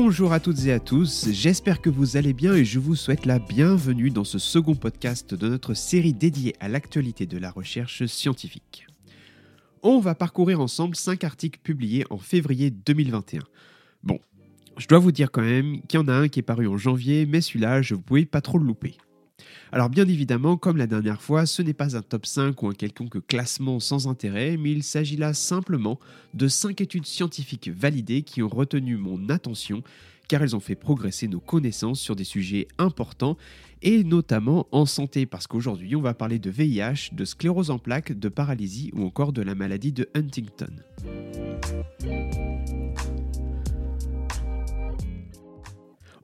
Bonjour à toutes et à tous, j'espère que vous allez bien et je vous souhaite la bienvenue dans ce second podcast de notre série dédiée à l'actualité de la recherche scientifique. On va parcourir ensemble 5 articles publiés en février 2021. Bon, je dois vous dire quand même qu'il y en a un qui est paru en janvier, mais celui-là, je ne pouvais pas trop le louper. Alors bien évidemment, comme la dernière fois, ce n'est pas un top 5 ou un quelconque classement sans intérêt, mais il s'agit là simplement de 5 études scientifiques validées qui ont retenu mon attention car elles ont fait progresser nos connaissances sur des sujets importants et notamment en santé parce qu'aujourd'hui on va parler de VIH, de sclérose en plaques, de paralysie ou encore de la maladie de Huntington.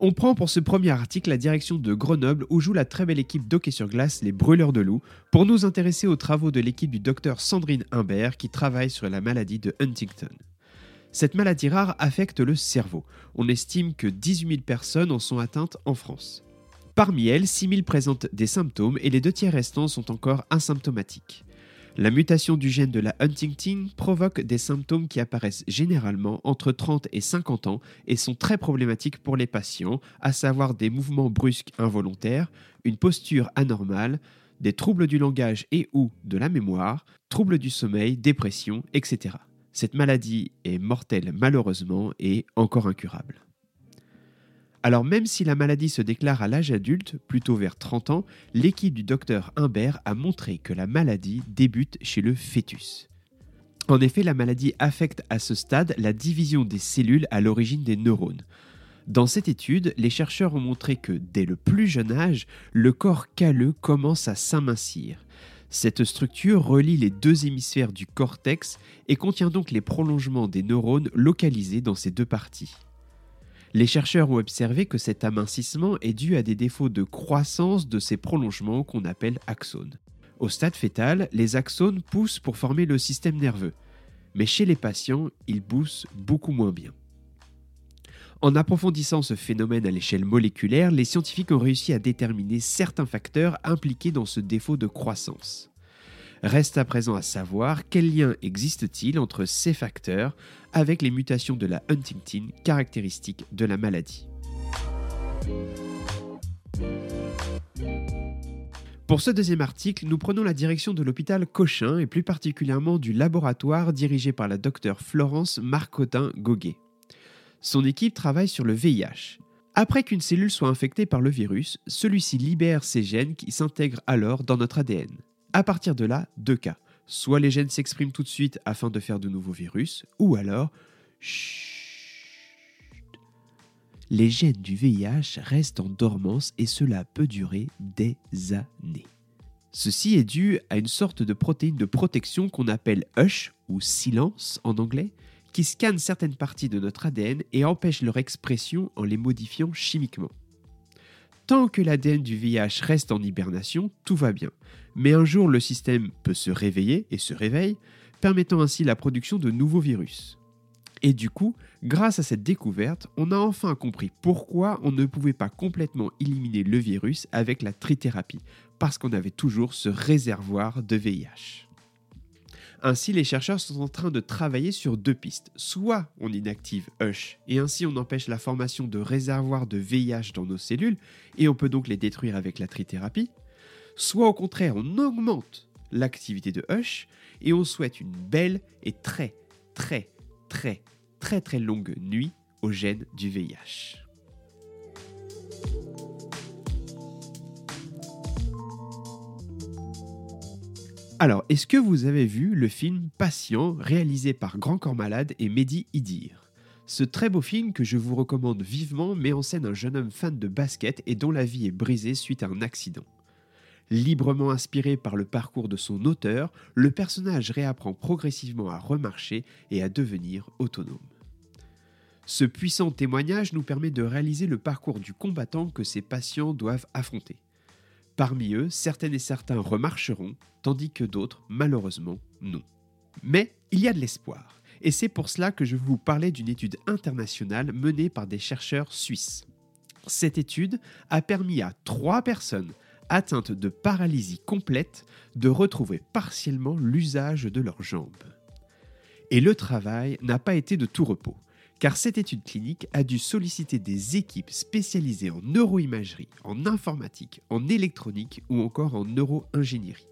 On prend pour ce premier article la direction de Grenoble où joue la très belle équipe d'hockey sur glace, les Brûleurs de loups, pour nous intéresser aux travaux de l'équipe du docteur Sandrine Humbert qui travaille sur la maladie de Huntington. Cette maladie rare affecte le cerveau. On estime que 18 000 personnes en sont atteintes en France. Parmi elles, 6 000 présentent des symptômes et les deux tiers restants sont encore asymptomatiques. La mutation du gène de la Huntington provoque des symptômes qui apparaissent généralement entre 30 et 50 ans et sont très problématiques pour les patients, à savoir des mouvements brusques involontaires, une posture anormale, des troubles du langage et ou de la mémoire, troubles du sommeil, dépression, etc. Cette maladie est mortelle malheureusement et encore incurable. Alors même si la maladie se déclare à l'âge adulte, plutôt vers 30 ans, l'équipe du docteur Humbert a montré que la maladie débute chez le fœtus. En effet, la maladie affecte à ce stade la division des cellules à l'origine des neurones. Dans cette étude, les chercheurs ont montré que dès le plus jeune âge, le corps calleux commence à s'amincir. Cette structure relie les deux hémisphères du cortex et contient donc les prolongements des neurones localisés dans ces deux parties. Les chercheurs ont observé que cet amincissement est dû à des défauts de croissance de ces prolongements qu'on appelle axones. Au stade fœtal, les axones poussent pour former le système nerveux, mais chez les patients, ils poussent beaucoup moins bien. En approfondissant ce phénomène à l'échelle moléculaire, les scientifiques ont réussi à déterminer certains facteurs impliqués dans ce défaut de croissance. Reste à présent à savoir quel lien existe-t-il entre ces facteurs avec les mutations de la Huntington caractéristiques de la maladie. Pour ce deuxième article, nous prenons la direction de l'hôpital Cochin et plus particulièrement du laboratoire dirigé par la docteure Florence Marcotin-Goguet. Son équipe travaille sur le VIH. Après qu'une cellule soit infectée par le virus, celui-ci libère ses gènes qui s'intègrent alors dans notre ADN. À partir de là, deux cas. Soit les gènes s'expriment tout de suite afin de faire de nouveaux virus, ou alors... les gènes du VIH restent en dormance et cela peut durer des années. Ceci est dû à une sorte de protéine de protection qu'on appelle hush ou silence en anglais, qui scanne certaines parties de notre ADN et empêche leur expression en les modifiant chimiquement. Tant que l'ADN du VIH reste en hibernation, tout va bien. Mais un jour, le système peut se réveiller et se réveille, permettant ainsi la production de nouveaux virus. Et du coup, grâce à cette découverte, on a enfin compris pourquoi on ne pouvait pas complètement éliminer le virus avec la trithérapie, parce qu'on avait toujours ce réservoir de VIH. Ainsi, les chercheurs sont en train de travailler sur deux pistes. Soit on inactive Hush, et ainsi on empêche la formation de réservoirs de VIH dans nos cellules, et on peut donc les détruire avec la trithérapie. Soit au contraire, on augmente l'activité de Hush, et on souhaite une belle et très, très, très, très, très longue nuit aux gènes du VIH. Alors, est-ce que vous avez vu le film Patient réalisé par Grand Corps Malade et Mehdi Idir? Ce très beau film que je vous recommande vivement met en scène un jeune homme fan de basket et dont la vie est brisée suite à un accident. Librement inspiré par le parcours de son auteur, le personnage réapprend progressivement à remarcher et à devenir autonome. Ce puissant témoignage nous permet de réaliser le parcours du combattant que ces patients doivent affronter. Parmi eux, certaines et certains remarcheront, tandis que d'autres, malheureusement, non. Mais il y a de l'espoir, et c'est pour cela que je vous parler d'une étude internationale menée par des chercheurs suisses. Cette étude a permis à trois personnes atteintes de paralysie complète de retrouver partiellement l'usage de leurs jambes. Et le travail n'a pas été de tout repos, car cette étude clinique a dû solliciter des équipes spécialisées en neuroimagerie, en informatique, en électronique ou encore en neuroingénierie.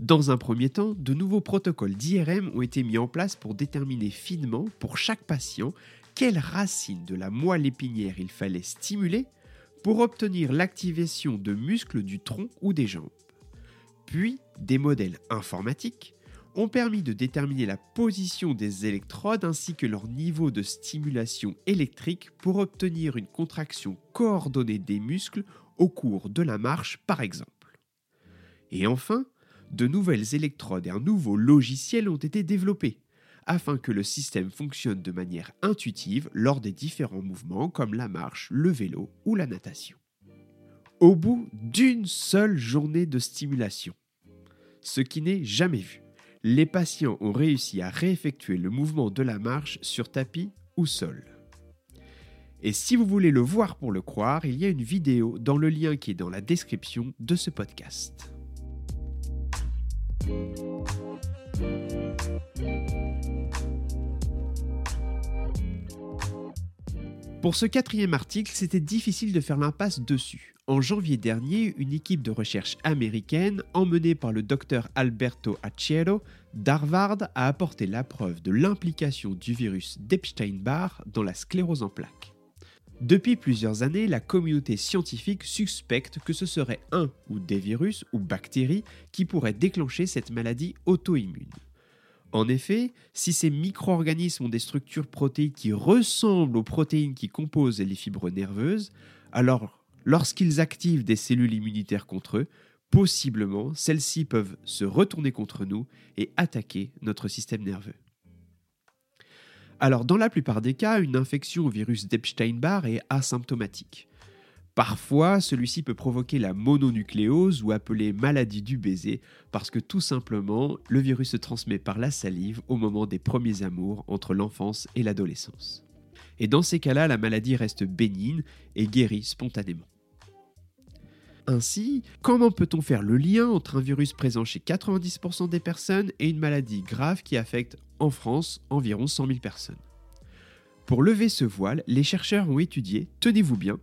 Dans un premier temps, de nouveaux protocoles d'IRM ont été mis en place pour déterminer finement, pour chaque patient, quelle racine de la moelle épinière il fallait stimuler pour obtenir l'activation de muscles du tronc ou des jambes. Puis, des modèles informatiques ont permis de déterminer la position des électrodes ainsi que leur niveau de stimulation électrique pour obtenir une contraction coordonnée des muscles au cours de la marche par exemple. Et enfin, de nouvelles électrodes et un nouveau logiciel ont été développés afin que le système fonctionne de manière intuitive lors des différents mouvements comme la marche, le vélo ou la natation. Au bout d'une seule journée de stimulation, ce qui n'est jamais vu, les patients ont réussi à réeffectuer le mouvement de la marche sur tapis ou sol. Et si vous voulez le voir pour le croire, il y a une vidéo dans le lien qui est dans la description de ce podcast. Pour ce quatrième article, c'était difficile de faire l'impasse dessus. En janvier dernier, une équipe de recherche américaine, emmenée par le docteur Alberto Acciero d'Harvard, a apporté la preuve de l'implication du virus d'Epstein-Barr dans la sclérose en plaques. Depuis plusieurs années, la communauté scientifique suspecte que ce serait un ou des virus ou bactéries qui pourraient déclencher cette maladie auto-immune. En effet, si ces micro-organismes ont des structures protéiques qui ressemblent aux protéines qui composent les fibres nerveuses, alors lorsqu'ils activent des cellules immunitaires contre eux, possiblement celles-ci peuvent se retourner contre nous et attaquer notre système nerveux. Alors dans la plupart des cas, une infection au virus d'Epstein-Barr est asymptomatique. Parfois, celui-ci peut provoquer la mononucléose ou appelée maladie du baiser parce que tout simplement, le virus se transmet par la salive au moment des premiers amours entre l'enfance et l'adolescence. Et dans ces cas-là, la maladie reste bénigne et guérit spontanément. Ainsi, comment peut-on faire le lien entre un virus présent chez 90% des personnes et une maladie grave qui affecte en France environ 100 000 personnes? Pour lever ce voile, les chercheurs ont étudié, tenez-vous bien,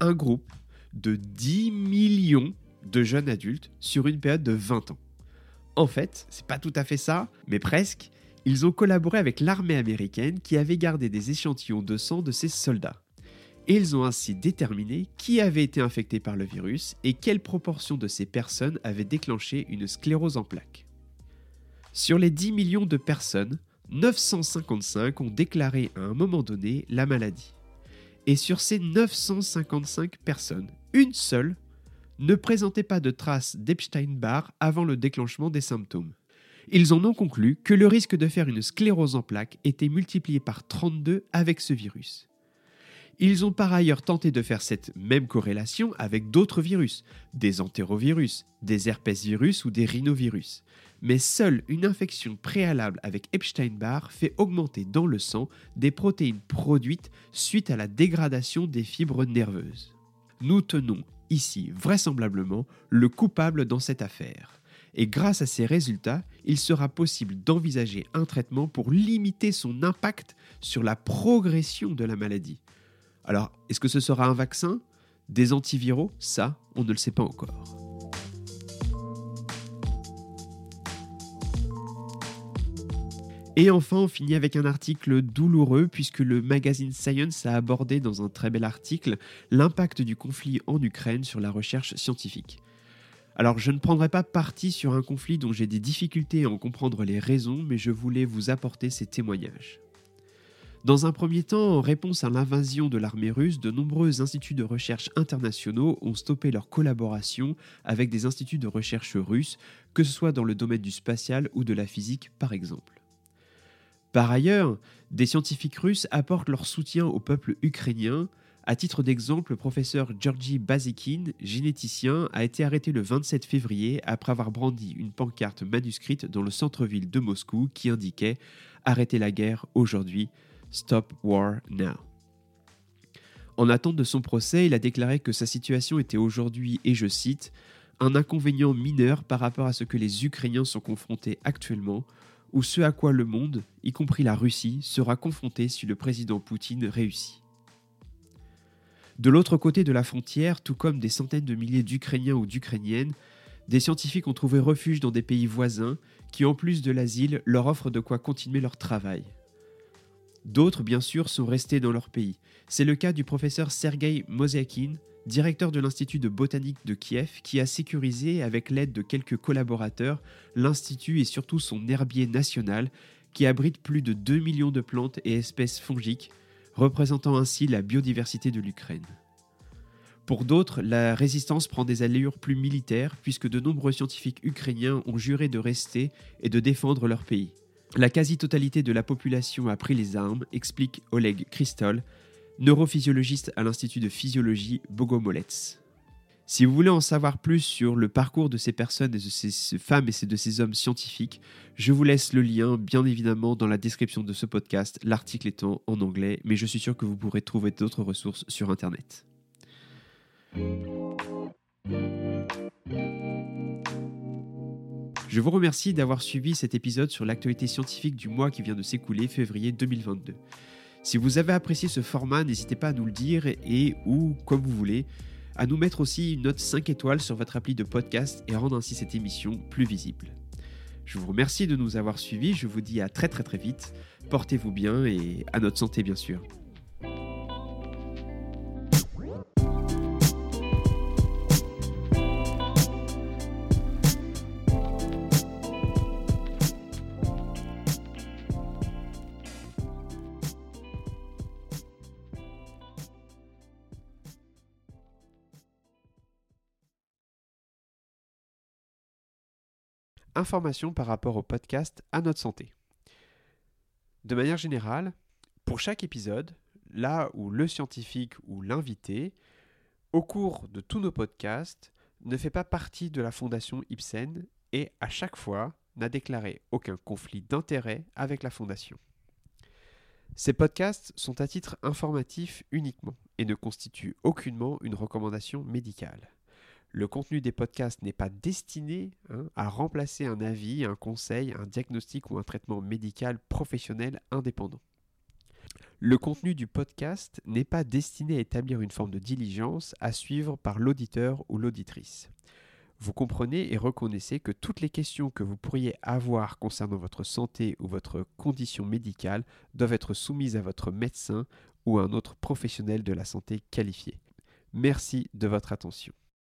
un groupe de 10 millions de jeunes adultes sur une période de 20 ans. En fait, c'est pas tout à fait ça, mais presque. Ils ont collaboré avec l'armée américaine qui avait gardé des échantillons de sang de ses soldats. Et ils ont ainsi déterminé qui avait été infecté par le virus et quelle proportion de ces personnes avait déclenché une sclérose en plaques. Sur les 10 millions de personnes, 955 ont déclaré à un moment donné la maladie. Et sur ces 955 personnes, une seule ne présentait pas de traces d'Epstein-Barr avant le déclenchement des symptômes. Ils en ont conclu que le risque de faire une sclérose en plaques était multiplié par 32 avec ce virus. Ils ont par ailleurs tenté de faire cette même corrélation avec d'autres virus, des entérovirus, des herpesvirus ou des rhinovirus. Mais seule une infection préalable avec Epstein-Barr fait augmenter dans le sang des protéines produites suite à la dégradation des fibres nerveuses. Nous tenons ici vraisemblablement le coupable dans cette affaire. Et grâce à ces résultats, il sera possible d'envisager un traitement pour limiter son impact sur la progression de la maladie. Alors, est-ce que ce sera un vaccin Des antiviraux? Ça, on ne le sait pas encore. Et enfin, on finit avec un article douloureux puisque le magazine Science a abordé dans un très bel article l'impact du conflit en Ukraine sur la recherche scientifique. Alors je ne prendrai pas parti sur un conflit dont j'ai des difficultés à en comprendre les raisons, mais je voulais vous apporter ces témoignages. Dans un premier temps, en réponse à l'invasion de l'armée russe, de nombreux instituts de recherche internationaux ont stoppé leur collaboration avec des instituts de recherche russes, que ce soit dans le domaine du spatial ou de la physique par exemple. Par ailleurs, des scientifiques russes apportent leur soutien au peuple ukrainien. À titre d'exemple, le professeur Georgi Bazikin, généticien, a été arrêté le 27 février après avoir brandi une pancarte manuscrite dans le centre-ville de Moscou qui indiquait Arrêtez la guerre aujourd'hui, Stop War Now. En attente de son procès, il a déclaré que sa situation était aujourd'hui, et je cite, un inconvénient mineur par rapport à ce que les Ukrainiens sont confrontés actuellement. ou ce à quoi le monde, y compris la Russie, sera confronté si le président Poutine réussit. De l'autre côté de la frontière, tout comme des centaines de milliers d'Ukrainiens ou d'Ukrainiennes, des scientifiques ont trouvé refuge dans des pays voisins qui, en plus de l'asile, leur offrent de quoi continuer leur travail. D'autres, bien sûr, sont restés dans leur pays. C'est le cas du professeur Sergei Mosekin, directeur de l'Institut de botanique de Kiev, qui a sécurisé, avec l'aide de quelques collaborateurs, l'Institut et surtout son herbier national, qui abrite plus de 2 millions de plantes et espèces fongiques, représentant ainsi la biodiversité de l'Ukraine. Pour d'autres, la résistance prend des allures plus militaires, puisque de nombreux scientifiques ukrainiens ont juré de rester et de défendre leur pays. La quasi-totalité de la population a pris les armes, explique Oleg Kristol, neurophysiologiste à l'Institut de physiologie Bogomolets. Si vous voulez en savoir plus sur le parcours de ces personnes et de ces femmes et de ces hommes scientifiques, je vous laisse le lien bien évidemment dans la description de ce podcast, l'article étant en anglais, mais je suis sûr que vous pourrez trouver d'autres ressources sur Internet. Je vous remercie d'avoir suivi cet épisode sur l'actualité scientifique du mois qui vient de s'écouler, février 2022. Si vous avez apprécié ce format, n'hésitez pas à nous le dire et ou, comme vous voulez, à nous mettre aussi une note 5 étoiles sur votre appli de podcast et rendre ainsi cette émission plus visible. Je vous remercie de nous avoir suivis, je vous dis à très très très vite, portez-vous bien et à notre santé bien sûr. Informations par rapport au podcast à notre santé. De manière générale, pour chaque épisode, là où le scientifique ou l'invité, au cours de tous nos podcasts, ne fait pas partie de la fondation Ibsen et à chaque fois n'a déclaré aucun conflit d'intérêt avec la fondation. Ces podcasts sont à titre informatif uniquement et ne constituent aucunement une recommandation médicale. Le contenu des podcasts n'est pas destiné hein, à remplacer un avis, un conseil, un diagnostic ou un traitement médical professionnel indépendant. Le contenu du podcast n'est pas destiné à établir une forme de diligence à suivre par l'auditeur ou l'auditrice. Vous comprenez et reconnaissez que toutes les questions que vous pourriez avoir concernant votre santé ou votre condition médicale doivent être soumises à votre médecin ou à un autre professionnel de la santé qualifié. Merci de votre attention.